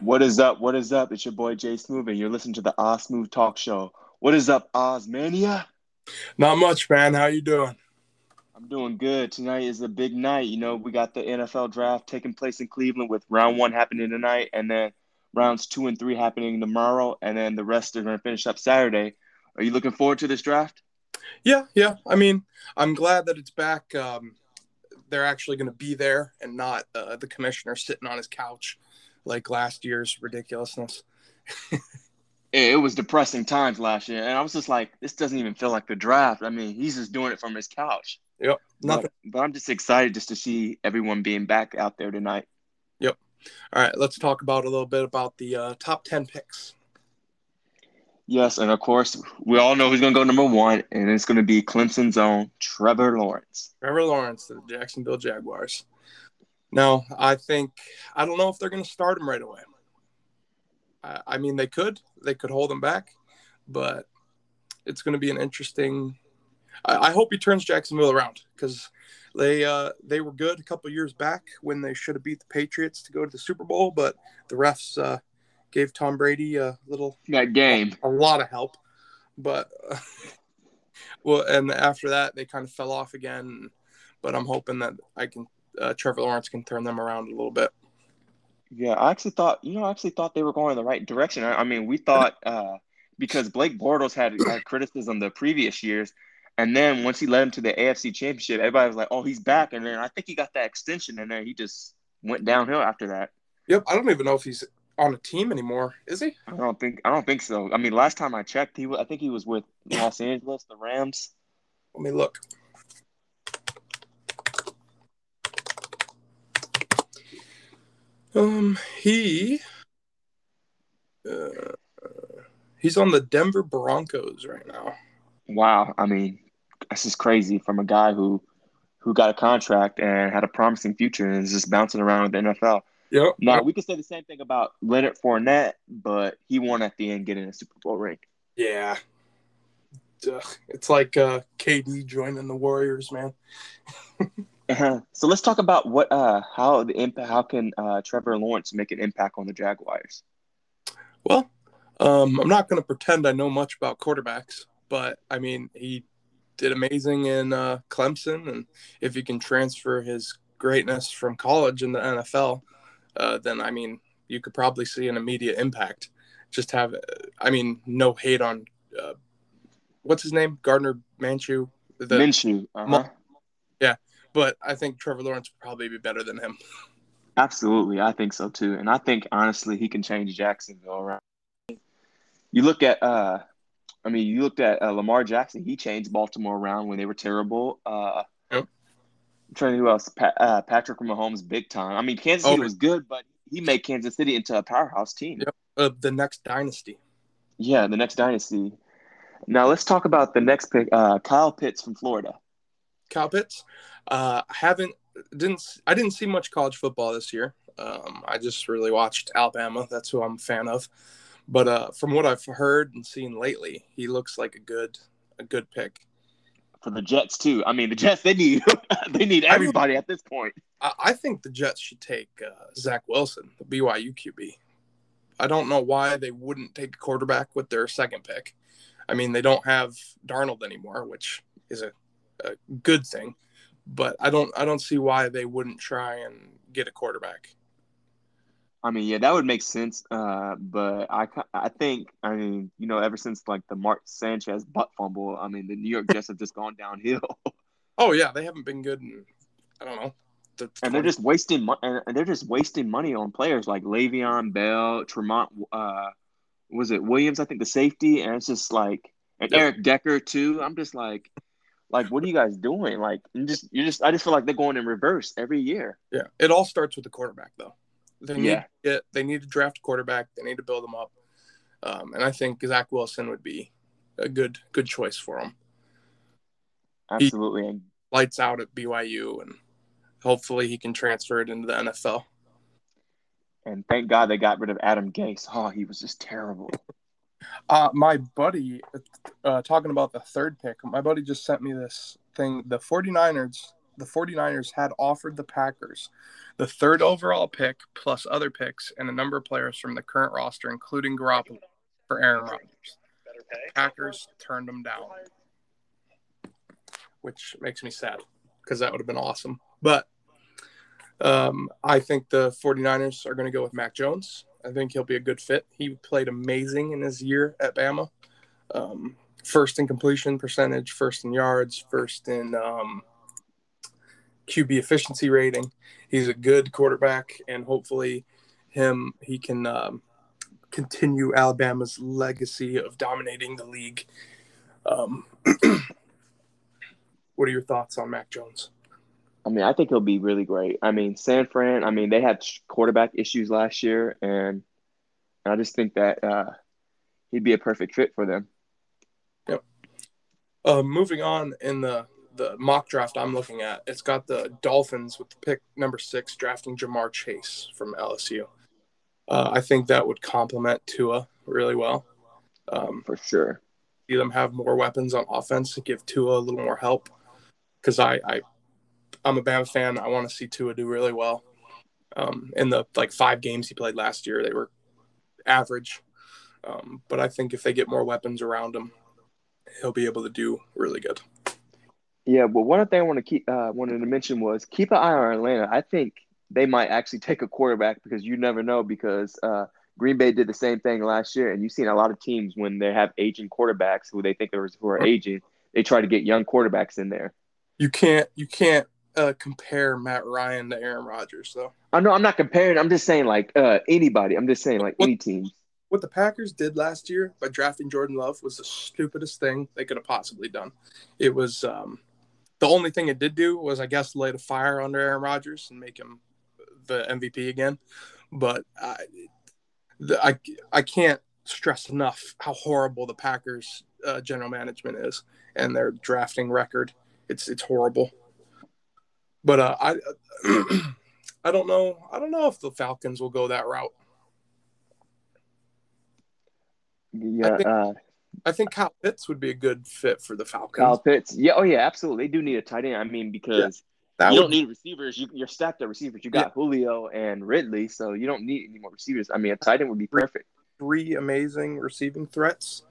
What is up? What is up? It's your boy Jay Smooth, and you're listening to the Oz Smooth Talk Show. What is up, Ozmania? Not much, man. How you doing? I'm doing good. Tonight is a big night. You know, we got the NFL draft taking place in Cleveland with round one happening tonight, and then rounds two and three happening tomorrow, and then the rest are going to finish up Saturday. Are you looking forward to this draft? Yeah, yeah. I mean, I'm glad that it's back. Um, they're actually going to be there and not uh, the commissioner sitting on his couch like last year's ridiculousness. it was depressing times last year, and I was just like, this doesn't even feel like the draft. I mean, he's just doing it from his couch. Yep, nothing. But, but I'm just excited just to see everyone being back out there tonight. Yep. All right, let's talk about a little bit about the uh, top ten picks. Yes, and of course, we all know who's going to go number one, and it's going to be Clemson's own Trevor Lawrence. Trevor Lawrence, the Jacksonville Jaguars. No, I think I don't know if they're going to start him right away. I, I mean, they could, they could hold him back, but it's going to be an interesting. I, I hope he turns Jacksonville around because they uh, they were good a couple years back when they should have beat the Patriots to go to the Super Bowl, but the refs uh, gave Tom Brady a little that game a, a lot of help, but uh, well, and after that they kind of fell off again. But I'm hoping that I can uh, Trevor Lawrence can turn them around a little bit. Yeah, I actually thought, you know, I actually thought they were going in the right direction. I, I mean, we thought uh, because Blake Bortles had, had criticism the previous years, and then once he led him to the AFC Championship, everybody was like, "Oh, he's back!" And then I think he got that extension, and then he just went downhill after that. Yep, I don't even know if he's on a team anymore. Is he? I don't think. I don't think so. I mean, last time I checked, he was, I think he was with Los Angeles, the Rams. Let me look. Um, he uh, he's on the Denver Broncos right now. Wow, I mean, this is crazy from a guy who who got a contract and had a promising future and is just bouncing around with the NFL. Yep. Now we could say the same thing about Leonard Fournette, but he won at the end, getting a Super Bowl ring. Yeah. Ugh. It's like uh, KD joining the Warriors, man. Uh-huh. So let's talk about what uh how the impact how can uh Trevor Lawrence make an impact on the Jaguars? Well, um, I'm not going to pretend I know much about quarterbacks, but I mean he did amazing in uh, Clemson, and if he can transfer his greatness from college in the NFL, uh, then I mean you could probably see an immediate impact. Just have, I mean, no hate on uh, what's his name, Gardner Minshew. The, Minshew. Uh-huh. But I think Trevor Lawrence would probably be better than him. Absolutely, I think so too, and I think honestly he can change Jacksonville around. You look at, uh, I mean, you looked at uh, Lamar Jackson. He changed Baltimore around when they were terrible. Uh, yep. I'm trying to who else? Pa- uh, Patrick Mahomes, big time. I mean, Kansas City oh, was good, but he made Kansas City into a powerhouse team. Yep. Uh, the next dynasty. Yeah, the next dynasty. Now let's talk about the next pick, uh, Kyle Pitts from Florida. Kyle Pitts. Uh, haven't didn't I didn't see much college football this year. Um, I just really watched Alabama. That's who I'm a fan of. But uh, from what I've heard and seen lately, he looks like a good a good pick for the Jets too. I mean, the Jets they need they need everybody I at this point. I think the Jets should take uh, Zach Wilson, the BYU QB. I don't know why they wouldn't take a quarterback with their second pick. I mean, they don't have Darnold anymore, which is a, a good thing but I don't I don't see why they wouldn't try and get a quarterback. I mean, yeah, that would make sense. Uh, but I, I think, I mean, you know, ever since like the Mark Sanchez butt fumble, I mean, the New York Jets have just gone downhill. oh yeah, they haven't been good. In, I don't know. The and they're just wasting money. And they're just wasting money on players like Le'Veon Bell, Tremont. Uh, was it Williams? I think the safety, and it's just like, and yep. Eric Decker too. I'm just like, like what are you guys doing? Like you just you just i just feel like they're going in reverse every year. Yeah. It all starts with the quarterback though. They need yeah. Get, they need to draft a quarterback. They need to build them up. Um, and i think zach wilson would be a good good choice for him absolutely. he lights out at byu and hopefully he can transfer it into the nfl and thank god they got rid of adam gase. Oh he was just terrible uh, my buddy, uh, talking about the third pick, my buddy just sent me this thing. The 49ers the 49ers had offered the Packers the third overall pick plus other picks and a number of players from the current roster, including Garoppolo, for Aaron Rodgers. Packers turned them down, which makes me sad because that would have been awesome. But um, I think the 49ers are going to go with Mac Jones. I think he'll be a good fit. He played amazing in his year at Bama. Um, first in completion percentage, first in yards, first in um, QB efficiency rating. He's a good quarterback, and hopefully, him he can um, continue Alabama's legacy of dominating the league. Um, what are your thoughts on Mac Jones? I mean, I think he'll be really great. I mean, San Fran. I mean, they had quarterback issues last year, and I just think that uh, he'd be a perfect fit for them. Yep. Uh, moving on in the the mock draft I'm looking at, it's got the Dolphins with the pick number six drafting Ja'Marr Chase from LSU. Uh, I think that would complement Tua really well. Um, For sure. See them have more weapons on offense to give Tua a little more help. Because I, I, I'm a Bama fan. I want to see Tua do really well. Um, in the like five games he played last year, they were average. Um, but I think if they get more weapons around him, he'll be able to do really good. Yeah, but one thing I want to keep uh, wanted to mention was keep an eye on Atlanta. I think they might actually take a quarterback because you never know. Because uh, Green Bay did the same thing last year, and you've seen a lot of teams when they have aging quarterbacks who they think are who are aging, they try to get young quarterbacks in there. You can't you can't uh, compare Matt Ryan to Aaron Rodgers, though. I know I'm not comparing. I'm just saying like uh, anybody. I'm just saying like what, any team. What the Packers did last year by drafting Jordan Love was the stupidest thing they could have possibly done. It was. Um, the only thing it did do was, I guess, light a fire under Aaron Rodgers and make him the MVP again. But I, the, I, I can't stress enough how horrible the Packers uh, general management is and their drafting record. It's it's horrible. But uh, I I don't know I don't know if the Falcons will go that route. Yeah, uh, I think Kyle Pitts would be a good fit for the Falcons. Kyle Pitts, yeah, oh yeah, absolutely. They do need a tight end. I mean, because yeah, you don't need receivers. You, you're stacked at receivers. You got yeah. Julio and Ridley, so you don't need any more receivers. I mean, a tight end would be perfect. Three amazing receiving threats.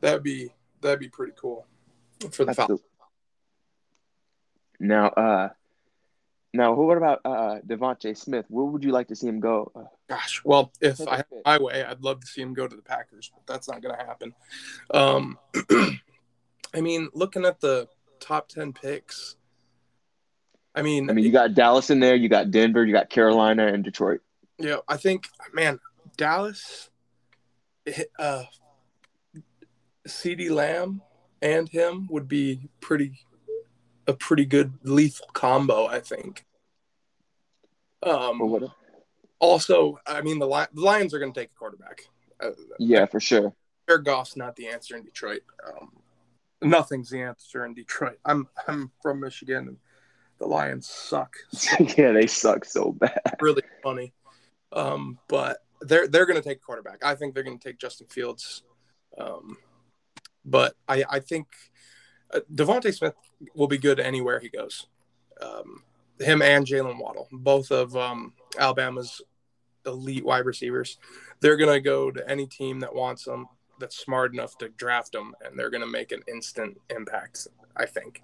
That'd be that'd be pretty cool for the Falcons. Now, uh, now, what about uh, DeVonta Smith? Where would you like to see him go? Gosh, well, if I had my way, I'd love to see him go to the Packers, but that's not going to happen. Um, I mean, looking at the top ten picks, I mean, I mean, you got Dallas in there, you got Denver, you got Carolina, and Detroit. Yeah, I think, man, Dallas, uh, CeeDee Lamb and him would be pretty a pretty good lethal combo, I think. Um, also, I mean, the, Li- the Lions are going to take a quarterback. Uh, yeah, for sure. Jared Goff's not the answer in Detroit. Um, nothing's the answer in Detroit. I'm I'm from Michigan, and the Lions suck. So yeah, they suck so bad. Really funny. Um, but they're they're going to take a quarterback. I think they're going to take Justin Fields. Um, but I I think uh, DeVonta Smith will be good anywhere he goes. Um, him and Jalen Waddle, both of um, Alabama's elite wide receivers. They're going to go to any team that wants them, that's smart enough to draft them, and they're going to make an instant impact, I think.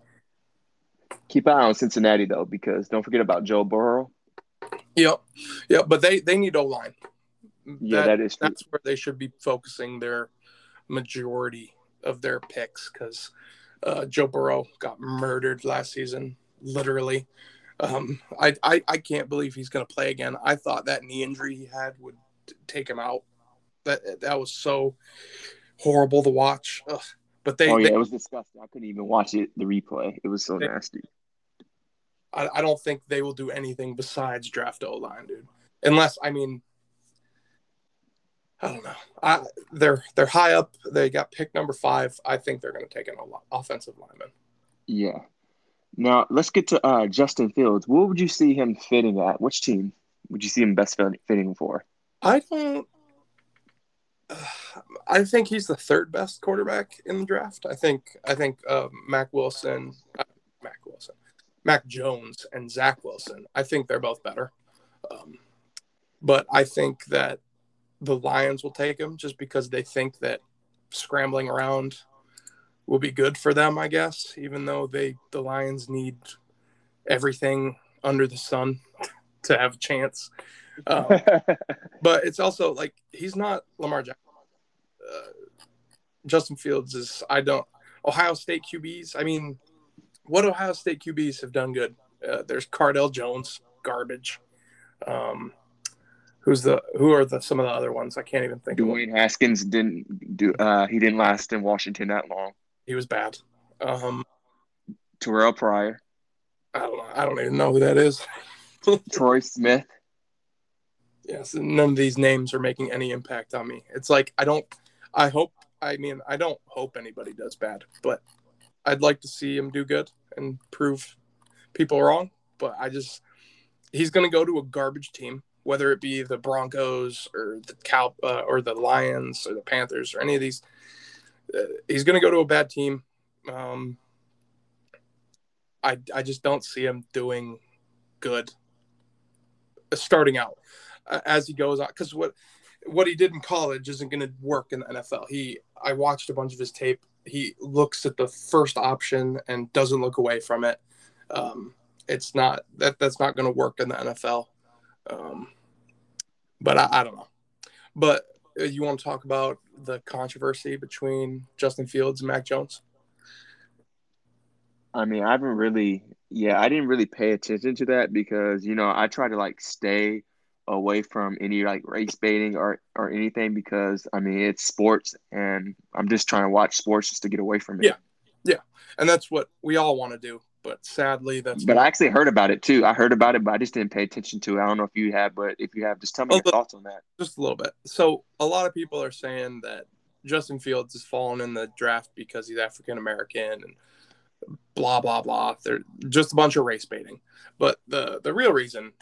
Keep an eye on Cincinnati, though, because don't forget about Joe Burrow. Yep. Yep. But they, they need O line. Yeah, that, that is true. That's where they should be focusing their majority of their picks because uh, Joe Burrow got murdered last season, literally. Um, I, I, I can't believe he's going to play again. I thought that knee injury he had would take him out. That that was so horrible to watch. Ugh. But they, oh yeah, they, it was disgusting. I couldn't even watch it the replay. It was so they, nasty. I, I don't think they will do anything besides draft O line, dude. Unless I mean, I don't know. I, they're they're high up. They got pick number five. I think they're going to take an offensive lineman. Yeah. Now let's get to uh, Justin Fields. What would you see him fitting at? Which team would you see him best fitting for? I don't. I think he's the third best quarterback in the draft. I think I think uh, Mac Wilson, uh, Mac Wilson, Mac Jones and Zach Wilson. I think they're both better. Um, but I think that the Lions will take him just because they think that scrambling around will be good for them, I guess, even though they the Lions need everything under the sun to have a chance. Um, but it's also like he's not Lamar Jackson. Uh, Justin Fields is I don't Ohio State QBs. I mean, what Ohio State QBs have done good? Uh, there's Cardale Jones, garbage. Um, who's the who are the some of the other ones? I can't even think. Dwayne Haskins didn't do. Uh, he didn't last in Washington that long. He was bad. Um, Terrelle Pryor. I don't know. I don't even know who that is. Troy Smith. Yes, none of these names are making any impact on me. It's like I don't. I hope. I mean, I don't hope anybody does bad, but I'd like to see him do good and prove people wrong. But I just he's going to go to a garbage team, whether it be the Broncos or the Cow uh, or the Lions or the Panthers or any of these. Uh, he's going to go to a bad team. Um, I I just don't see him doing good uh, starting out uh, as he goes on because what what he did in college isn't going to work in the NFL. He I watched a bunch of his tape. He looks at the first option and doesn't look away from it. Um, it's not that that's not going to work in the NFL. Um, but I, I don't know. But Uh, you want to talk about the controversy between Justin Fields and Mac Jones? I mean, I haven't really, yeah, I didn't really pay attention to that because you know I try to like stay away from any like race baiting or or anything because I mean it's sports and I'm just trying to watch sports just to get away from it. Yeah, yeah, and that's what we all want to do. But sadly, that's. But I actually heard about it too. I heard about it, but I just didn't pay attention to it. I don't know if you have, but if you have, just tell me oh, your thoughts on that. Just a little bit. So a lot of people are saying that Justin Fields has fallen in the draft because he's African American and blah blah blah. They're just a bunch of race baiting. But the the real reason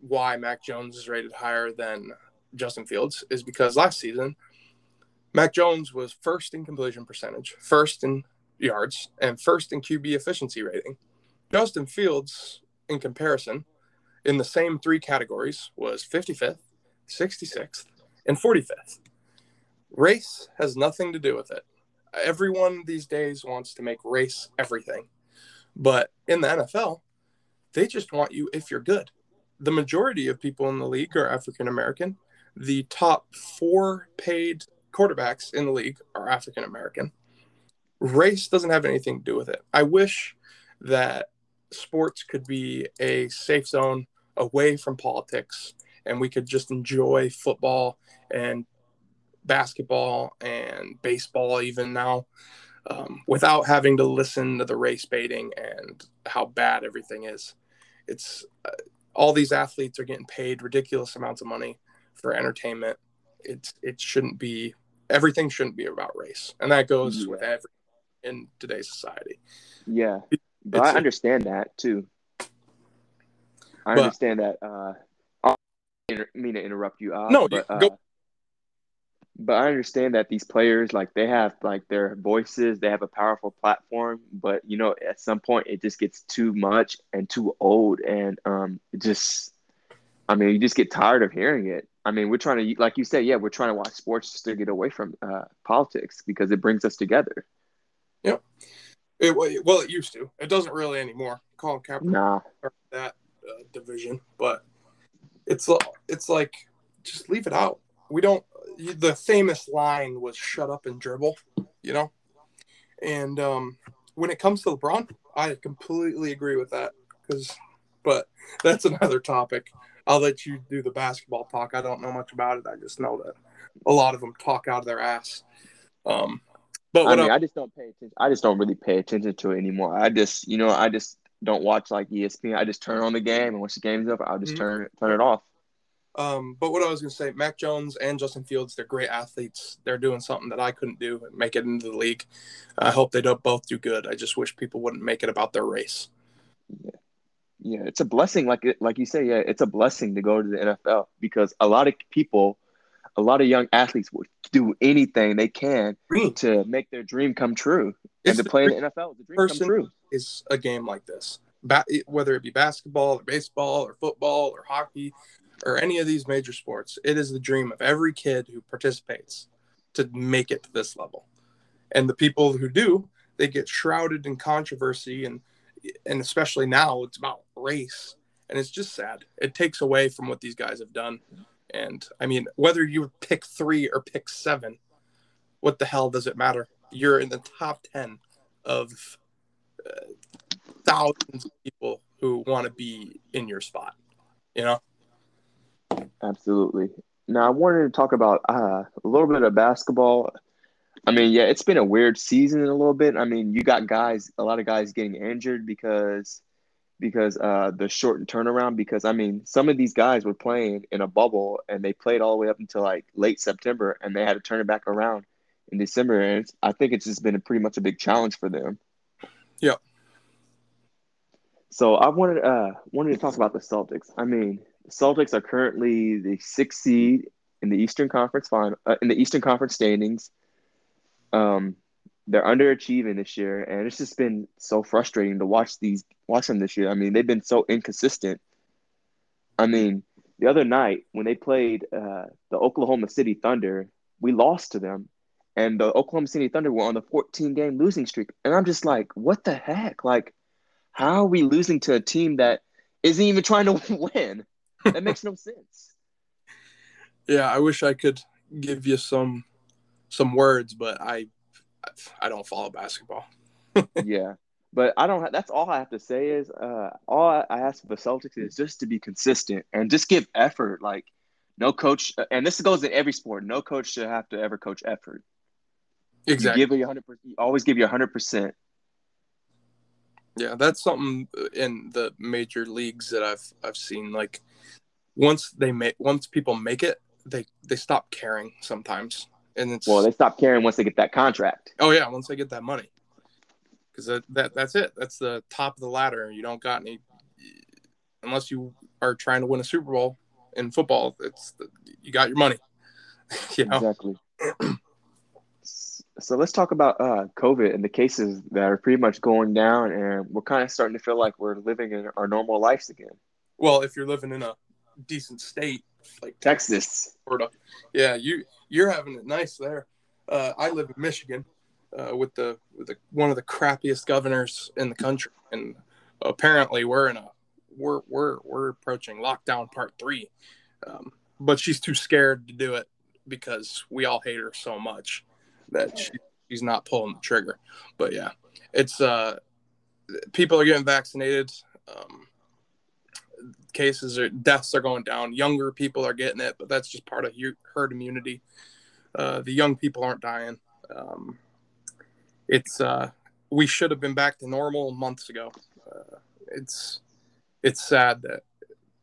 why Mac Jones is rated higher than Justin Fields is because last season Mac Jones was first in completion percentage, first in yards, and first in QB efficiency rating. Justin Fields, in comparison, in the same three categories, was 55th, 66th, and 45th. Race has nothing to do with it everyone these days wants to make race everything. But in the NFL, they just want you if you're good. The majority of people in the league are African American. The top four paid quarterbacks in the league are African American. Race doesn't have anything to do with it. I wish that sports could be a safe zone away from politics and we could just enjoy football and basketball and baseball even now um, without having to listen to the race baiting and how bad everything is. It's uh, all these athletes are getting paid ridiculous amounts of money for entertainment. It's it shouldn't be everything shouldn't be about race, and that goes yeah. with every in today's society. Yeah, but it's I understand a, that too. I but, understand that. Uh, I mean to interrupt you. Uh, no, but, uh, go but I understand that these players like they have like their voices, they have a powerful platform, but you know at some point it just gets too much and too old, and um, it just, I mean, you just get tired of hearing it. I mean, we're trying to, like you said, yeah, we're trying to watch sports just to get away from uh, politics because it brings us together. Yep. It, well, it used to. It doesn't really anymore. Colin Kaepernick, nah. that uh, division, but it's it's like just leave it out. We don't the famous line was "shut up and dribble," you know. And um, when it comes to LeBron, I completely agree with that. Because, but that's another topic. I'll let you do the basketball talk. I don't know much about it. I just know that a lot of them talk out of their ass. Um, but I mean, I just don't pay attention. I just don't really pay attention to it anymore. I just, you know, I just don't watch like ESPN. I just turn on the game, and once the game's up, I'll just mm-hmm. turn turn it off. Um, but what I was going to say, Mac Jones and Justin Fields, they're great athletes. They're doing something that I couldn't do and make it into the league. I hope they don't both do good. I just wish people wouldn't make it about their race. Yeah, yeah, it's a blessing. Like like you say, yeah, it's a blessing to go to the NFL because a lot of people, a lot of young athletes would do anything they can dream. to make their dream come true. It's and to play in the NFL, the dream come true. Is a game like this. ba- whether it be basketball or baseball or football or hockey or any of these major sports. It is the dream of every kid who participates to make it to this level. And the people who do, they get shrouded in controversy and and especially now it's about race and it's just sad. It takes away from what these guys have done. And I mean, whether you pick 3 or pick 7, what the hell does it matter? You're in the top 10 of uh, thousands of people who want to be in your spot, you know? Absolutely. Now I wanted to talk about uh, a little bit of basketball. I mean, yeah, it's been a weird season a little bit. I mean, you got guys, a lot of guys getting injured because because uh the short turnaround because I mean, some of these guys were playing in a bubble and they played all the way up until like late September and they had to turn it back around in December and I think it's just been a pretty much a big challenge for them. Yeah. So I wanted uh wanted to talk about the Celtics. I mean, the Celtics are currently the sixth seed in the Eastern Conference final uh, in the Eastern Conference standings. Um, they're underachieving this year, and it's just been so frustrating to watch these watch them this year. I mean, they've been so inconsistent. I mean, the other night when they played uh, the Oklahoma City Thunder, we lost to them, and the Oklahoma City Thunder were on the 14 game losing streak, and I'm just like, what the heck? Like, how are we losing to a team that isn't even trying to win? That makes no sense. Yeah, I wish I could give you some some words, but I I don't follow basketball. yeah, but I don't. That's all I have to say is uh, all I, ask for the Celtics is just to be consistent and just give effort. Like no coach, and this goes in every sport. No coach should have to ever coach effort. Exactly. You give you hundred percent. Always give you hundred percent. Yeah, that's something in the major leagues that I've I've seen. Like once they make once people make it, they they stop caring sometimes, and it's well, they stop caring once they get that contract. Oh yeah, once they get that money, because that, that that's it. That's the top of the ladder. You don't got any unless you are trying to win a Super Bowl in football. It's the, you got your money. you know exactly. so let's talk about uh, COVID and the cases that are pretty much going down, and we're kind of starting to feel like we're living in our normal lives again. Well, if you're living in a decent state like Texas, Florida, yeah, you you're having it nice there. Uh, I live in Michigan, uh, with the with the one of the crappiest governors in the country, and apparently we're in a we're we're we're approaching lockdown part three, um, but she's too scared to do it because we all hate her so much that she, she's not pulling the trigger. But yeah, it's uh, people are getting vaccinated. Um, cases or deaths are going down. Younger people are getting it, but that's just part of herd immunity. Uh, the young people aren't dying. Um, it's uh, we should have been back to normal months ago. Uh, it's it's sad that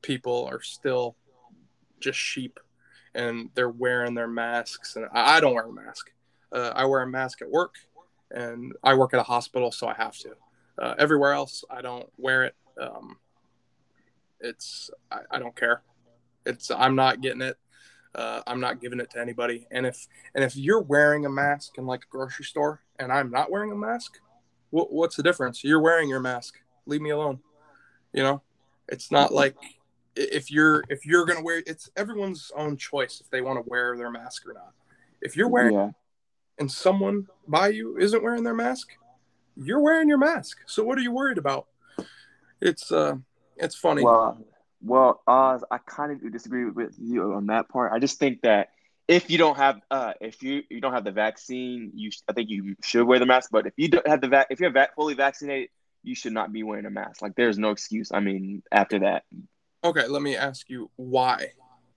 people are still just sheep and they're wearing their masks and I, I don't wear a mask. Uh, I wear a mask at work, and I work at a hospital, so I have to. Uh, everywhere else, I don't wear it. Um, it's I, I, don't care. It's I'm not getting it. Uh, I'm not giving it to anybody. And if and if you're wearing a mask in like a grocery store, and I'm not wearing a mask, what, what's the difference? You're wearing your mask. Leave me alone. You know, it's not like if you're if you're gonna wear it's everyone's own choice if they want to wear their mask or not. If you're wearing yeah and someone by you isn't wearing their mask, you're wearing your mask. So what are you worried about? It's uh it's funny. Well, well, Oz, I kind of disagree with you on that part. I just think that if you don't have uh if you you don't have the vaccine, you I think you should wear the mask. But if you don't have the vac, if you're vac- fully vaccinated, you should not be wearing a mask. Like there's no excuse. I mean, after that. Okay, let me ask you why.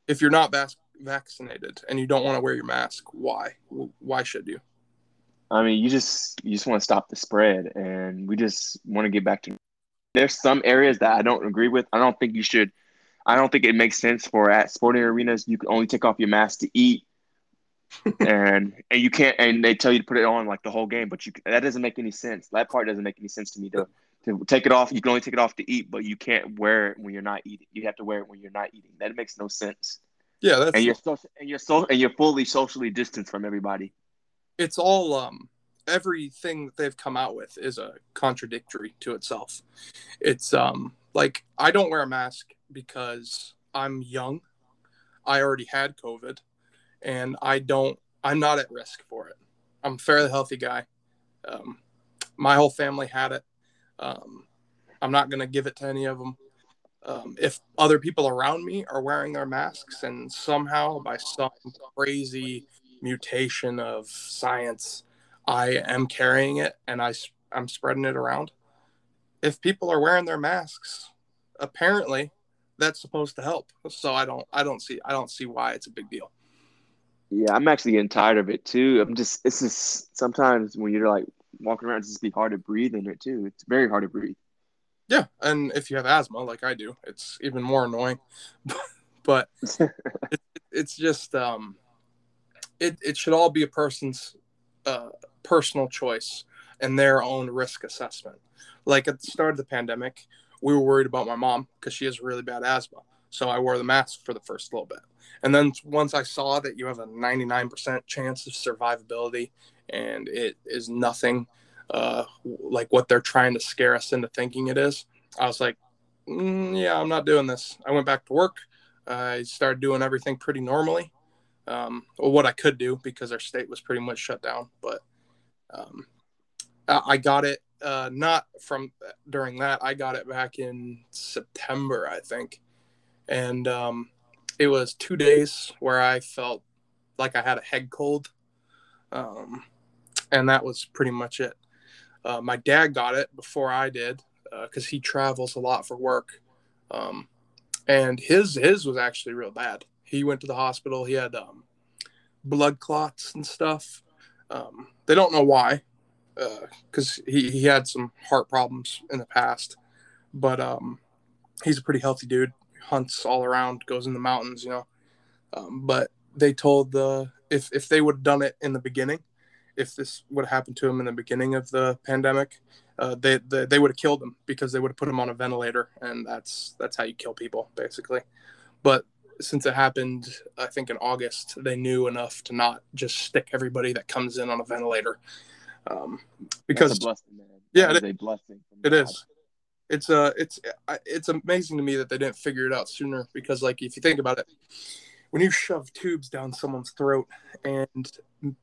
If you're not vac- vaccinated and you don't want to wear your mask, why? Why should you? I mean, you just you just want to stop the spread, and we just want to get back to. There's some areas that I don't agree with. I don't think you should. I don't think it makes sense for at sporting arenas you can only take off your mask to eat, and and you can't. And they tell you to put it on like the whole game, but you that doesn't make any sense. That part doesn't make any sense to me. To to take it off, you can only take it off to eat, but you can't wear it when you're not eating. You have to wear it when you're not eating. That makes no sense. Yeah, that's and you're social, and you're so and you're fully socially distanced from everybody. It's all um, everything that they've come out with is a contradictory to itself. It's um like I don't wear a mask because I'm young. I already had COVID and I don't I'm not at risk for it. I'm a fairly healthy guy. Um, my whole family had it. Um, I'm not going to give it to any of them. Um, if other people around me are wearing their masks and somehow by some crazy mutation of science I am carrying it and I, I'm spreading it around. If people are wearing their masks, apparently that's supposed to help. So I don't I don't see I don't see why it's a big deal. Yeah, I'm actually getting tired of it too. I'm just it's just sometimes when you're like walking around, it's just be hard to breathe in it too. It's very hard to breathe. Yeah, and if you have asthma like I do, it's even more annoying. but it, it's just um it, it should all be a person's uh, personal choice and their own risk assessment. Like at the start of the pandemic, we were worried about my mom because she has really bad asthma. So I wore the mask for the first little bit. And then once I saw that you have a 99% chance of survivability and it is nothing uh, like what they're trying to scare us into thinking it is, I was like, mm, yeah, I'm not doing this. I went back to work. I started doing everything pretty normally um, or what I could do because our state was pretty much shut down. But um, I got it uh, not from during that. I got it back in September, I think, and um, it was two days where I felt like I had a head cold, um, and that was pretty much it. Uh, my dad got it before I did because uh, he travels a lot for work, um, and his his was actually real bad he went to the hospital. He had um, blood clots and stuff. Um, they don't know why, because uh, he, he had some heart problems in the past. But um, he's a pretty healthy dude. Hunts all around, goes in the mountains, you know. Um, but they told the if if they would have done it in the beginning, if this would have happened to him in the beginning of the pandemic, uh, they, they they would have killed him because they would have put him on a ventilator, and that's that's how you kill people basically. But since it happened, I think in August, they knew enough to not just stick everybody that comes in on a ventilator. Um, because blessing, yeah, it. It God. is. It's uh, it's it's amazing to me that they didn't figure it out sooner. Because like, if you think about it, when you shove tubes down someone's throat and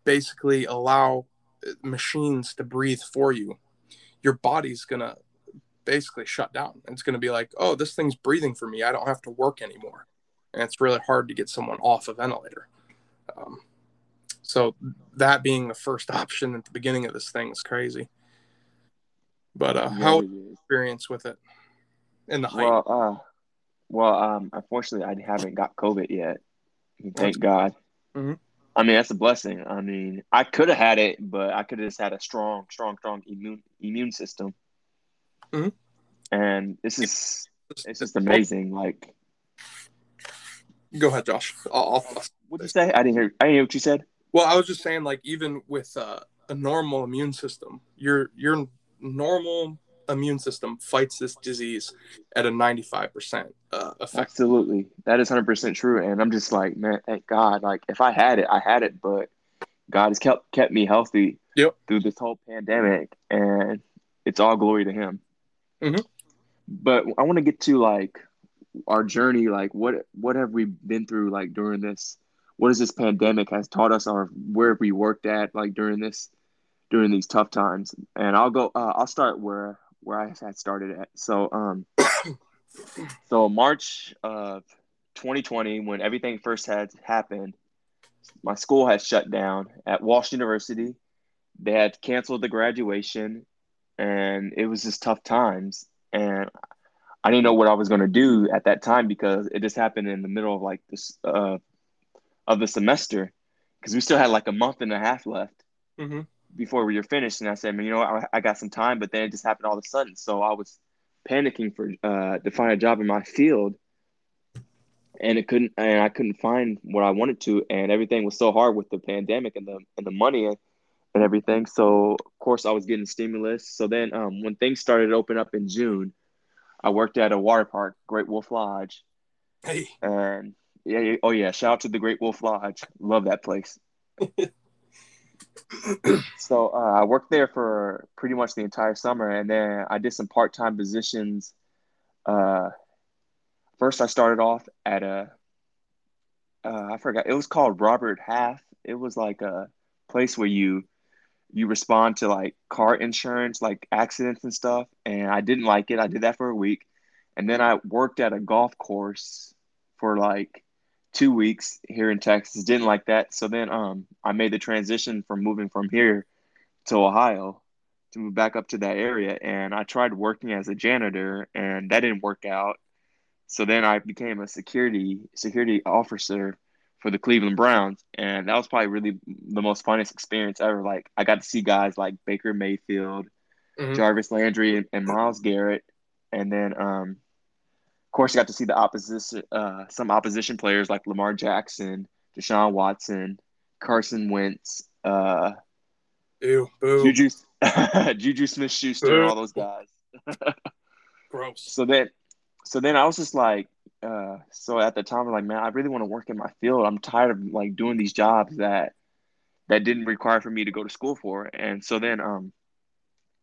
basically allow uh, machines to breathe for you, your body's gonna basically shut down. It's gonna be like, oh, this thing's breathing for me. I don't have to work anymore and it's really hard to get someone off a ventilator. Um, so that being the first option at the beginning of this thing is crazy. But uh, how experience with it in the height? Well, uh, well, um, unfortunately, I haven't got COVID yet. Thank God. Mm-hmm. I mean, that's a blessing. I mean, I could have had it, but I could have just had a strong, strong, strong immune immune system. Mm-hmm. And this is it's just amazing. Like Go ahead, Josh. I'll, I'll... what did you say? I didn't hear. I didn't hear what you said. Well, I was just saying, like, even with uh, a normal immune system, your your normal immune system fights this disease at a 95% uh, effect. Absolutely. That is 100% true. And I'm just like, man, thank God. Like, if I had it, I had it, but God has kept, kept me healthy yep. through this whole pandemic. And it's all glory to Him. Mm-hmm. But I want to get to, like, our journey like what what have we been through like during this? What has this pandemic has taught us or where we worked at like during this during these tough times? And i'll go uh, i'll start where where i had started at. So um so march of 2020 when everything first had happened my school had shut down at walsh university. They had canceled the graduation and it was just tough times. And I didn't know what I was going to do at that time because it just happened in the middle of like this uh, of the semester because we still had like a month and a half left mm-hmm. before we were finished. And I said, you know, I, I, got some time, but then it just happened all of a sudden. So I was panicking for uh, to find a job in my field, and it couldn't, and I couldn't find what I wanted to, and everything was so hard with the pandemic and the and the money and, and everything. So of course I was getting stimulus. So then um, when things started to open up in June I worked at a water park, Great Wolf Lodge. Hey. And yeah, oh yeah, shout out to the Great Wolf Lodge. Love that place. so uh, I worked there for pretty much the entire summer, and then I did some part time positions. Uh, first, I started off at a uh, I forgot it was called Robert Half. It was like a place where you you respond to like car insurance, like accidents and stuff. And I didn't like it. I did that for a week, and then I worked at a golf course for like two weeks here in Texas. Didn't like that. So then um I made the transition from moving from here to Ohio to move back up to that area and I tried working as a janitor and that didn't work out. So then I became a security security officer for the Cleveland Browns and that was probably really the most funnest experience ever. Like I got to see guys like Baker Mayfield, mm-hmm. Jarvis Landry and, and Myles Garrett and then um course, you got to see the opposition, uh, some opposition players like Lamar Jackson, Deshaun Watson, Carson Wentz, uh, Ew, boo. Juju, Juju Smith Schuster, all those guys. Gross. So then, so then I was just like, uh, so at the time, I'm like, man, I really want to work in my field. I'm tired of like doing these jobs that that didn't require for me to go to school for. And so then, um,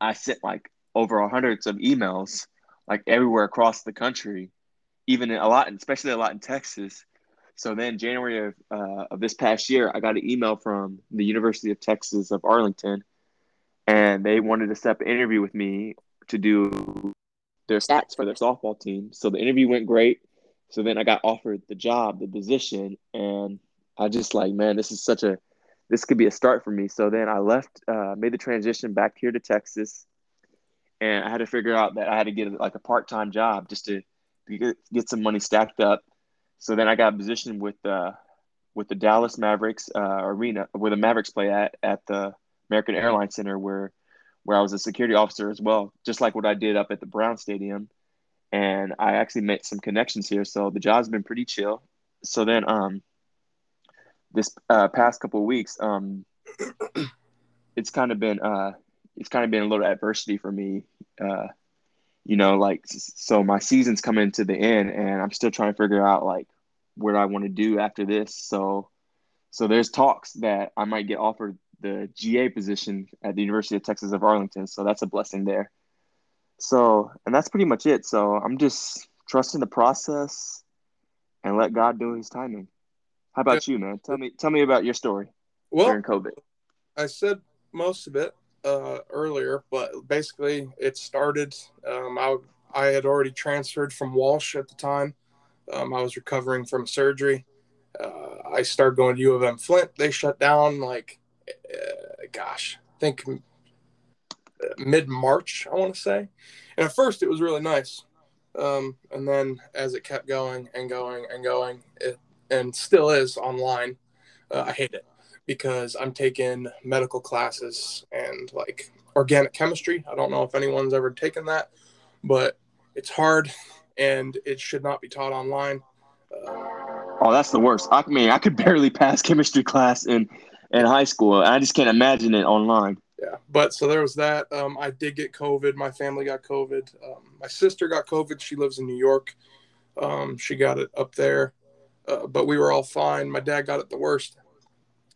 I sent like over hundreds of emails, like everywhere across the country, even in a lot, especially a lot in Texas. So then January of, uh, of this past year, I got an email from the University of Texas of Arlington, and they wanted to set up an interview with me to do their stats for their softball team. So the interview went great. So then I got offered the job, the position, and I just like, man, this is such a, this could be a start for me. So then I left, uh, made the transition back here to Texas, and I had to figure out that I had to get like a part time job just to get, get some money stacked up. So then I got positioned with uh, with the Dallas Mavericks uh, arena where the Mavericks play at at the American Airlines Center where where I was a security officer as well, just like what I did up at the Brown Stadium. And I actually made some connections here, so the job's been pretty chill. So then, um, this uh, past couple weeks, um, it's kind of been uh, it's kind of been a little adversity for me. Uh, you know, like so my season's coming to the end and I'm still trying to figure out like what I want to do after this. So so there's talks that I might get offered the GA position at the University of Texas of Arlington. So that's a blessing there. So and that's pretty much it. So I'm just trusting the process and let God do his timing. How about yeah. you, man? Tell me tell me about your story well, during COVID. I said most of it uh, earlier, but basically it started. Um, I I had already transferred from Walsh at the time. Um, I was recovering from surgery. Uh, I started going to U of M Flint. They shut down like, uh, gosh, I think mid March. I want to say, and at first it was really nice, um, and then as it kept going and going and going, it and still is online. Uh, I hate it because I'm taking medical classes and like organic chemistry. I don't know if anyone's ever taken that, but it's hard and it should not be taught online. Uh, oh, that's the worst. I mean, I could barely pass chemistry class in in high school. I just can't imagine it online. Yeah, but so there was that. Um, I did get COVID. My family got COVID. Um, my sister got COVID. She lives in New York. Um, she got it up there, uh, but we were all fine. My dad got it the worst.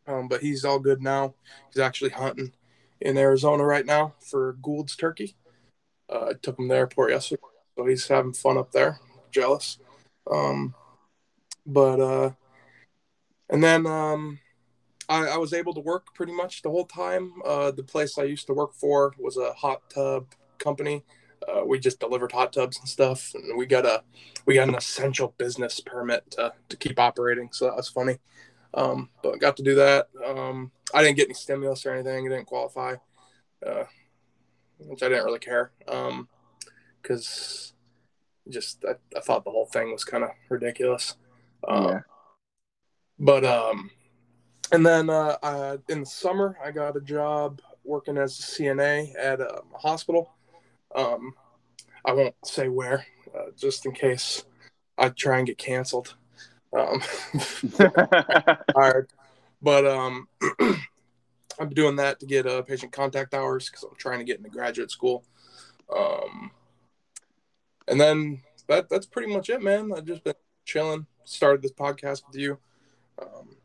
Um, but he's all good now. He's actually hunting in Arizona right now for Gould's turkey. Uh, I took him to the airport yesterday, so he's having fun up there. Jealous. Um, but uh, and then um, I, I, was able to work pretty much the whole time. Uh, the place I used to work for was a hot tub company. Uh, we just delivered hot tubs and stuff, and we got a we got an essential business permit to, to keep operating. So that was funny. Um, but got to do that. Um, I didn't get any stimulus or anything. I didn't qualify, uh, which I didn't really care because um, just I, I, thought the whole thing was kind of ridiculous. Um, yeah. But um, and then uh, I, in the summer, I got a job working as a CNA at a hospital. Um, I won't say where, uh, just in case I try and get canceled. Um, hard, but um, I'm doing that to get uh, patient contact hours because I'm trying to get into graduate school. Um, and then that that's pretty much it, man. I've just been chilling. Started this podcast with you. Um,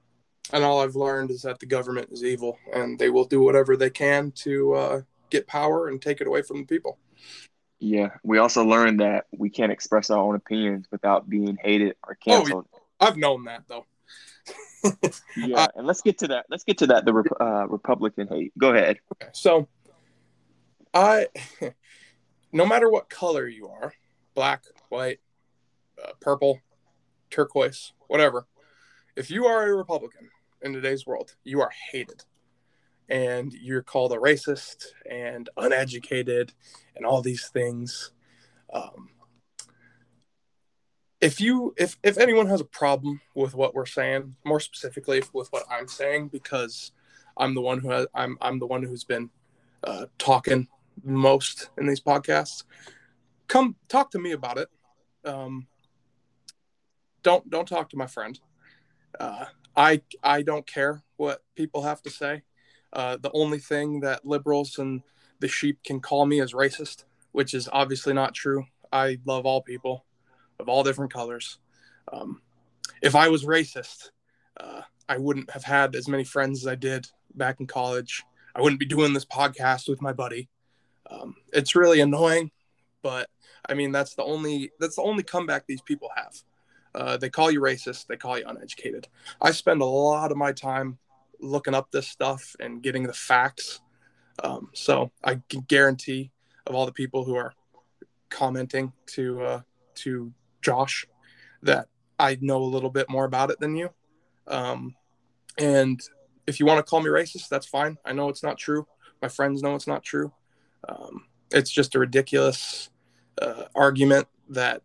and all I've learned is that the government is evil, and they will do whatever they can to uh, get power and take it away from the people. Yeah, we also learned that we can't express our own opinions without being hated or canceled. Oh, I've known that though. yeah, and let's get to that. Let's get to that. The uh, Republican hate. Go ahead. Okay, so I, no matter what color you are, black, white, uh, purple, turquoise, whatever, if you are a Republican in today's world, you are hated, and you're called a racist and uneducated and all these things. Um, if you if if anyone has a problem with what we're saying more specifically with what i'm saying because i'm the one who has i'm i'm the one who's been uh, talking most in these podcasts come talk to me about it. Um, don't don't talk to my friend. Uh, i i don't care what people have to say uh, the only thing that liberals and the sheep can call me is racist which is obviously not true i love all people of all different colors. Um, if I was racist, uh, I wouldn't have had as many friends as I did back in college. I wouldn't be doing this podcast with my buddy. Um, it's really annoying, but I mean that's the only that's the only comeback these people have. Uh, they call you racist. They call you uneducated. I spend a lot of my time looking up this stuff and getting the facts. Um, so I can guarantee of all the people who are commenting to uh, to Josh, that I know a little bit more about it than you. Um, and if you want to call me racist, that's fine. I know it's not true. My friends know it's not true. Um, it's just a ridiculous uh, argument that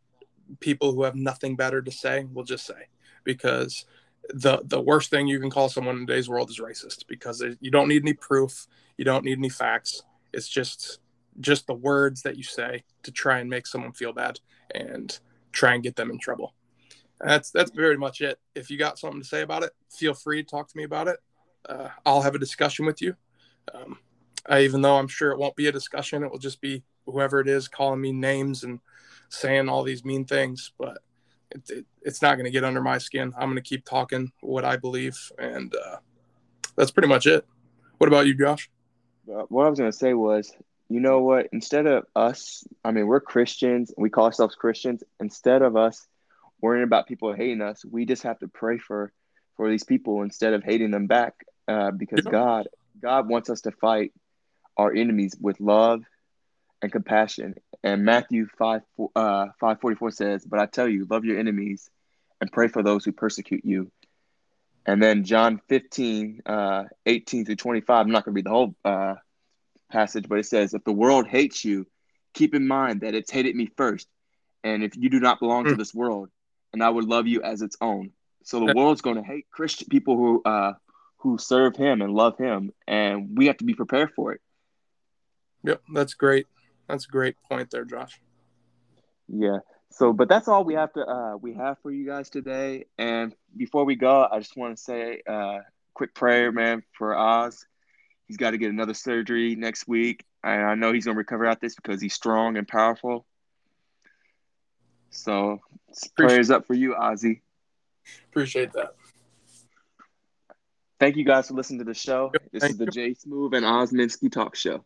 people who have nothing better to say will just say because the the worst thing you can call someone in today's world is racist because you don't need any proof, you don't need any facts. It's just just the words that you say to try and make someone feel bad and try and get them in trouble. That's that's very much it. If you got something to say about it, feel free to talk to me about it. Uh, I'll have a discussion with you. Um, I, even though I'm sure it won't be a discussion, it will just be whoever it is calling me names and saying all these mean things. But it, it, it's not going to get under my skin. I'm going to keep talking what I believe, and uh, that's pretty much it. What about you, Josh? What I was going to say was you know what? Instead of us, I mean, we're Christians, we call ourselves Christians. Instead of us worrying about people hating us, we just have to pray for for these people instead of hating them back, uh, because yeah. God God wants us to fight our enemies with love and compassion. And Matthew five uh, five forty four says, "But I tell you, love your enemies and pray for those who persecute you." And then John 15, uh, 18 through 25. I'm not going to read the whole uh, passage, but it says, If the world hates you, keep in mind that it's hated me first. And if you do not belong mm. to hmm. this world, and I would love you as its own. So the world's going to hate Christian people who uh, who serve him and love him, and we have to be prepared for it. Yep, that's great. That's a great point there, Josh. Yeah. So, but that's all we have to uh, we have for you guys today. And before we go, I just want to say a uh, quick prayer, man, for Oz. He's got to get another surgery next week. And I know he's going to recover out this because he's strong and powerful. So prayers up for you, Ozzy. Appreciate that. Thank you guys for listening to the show. This is the you. Jay Smooth and Osminski Talk Show.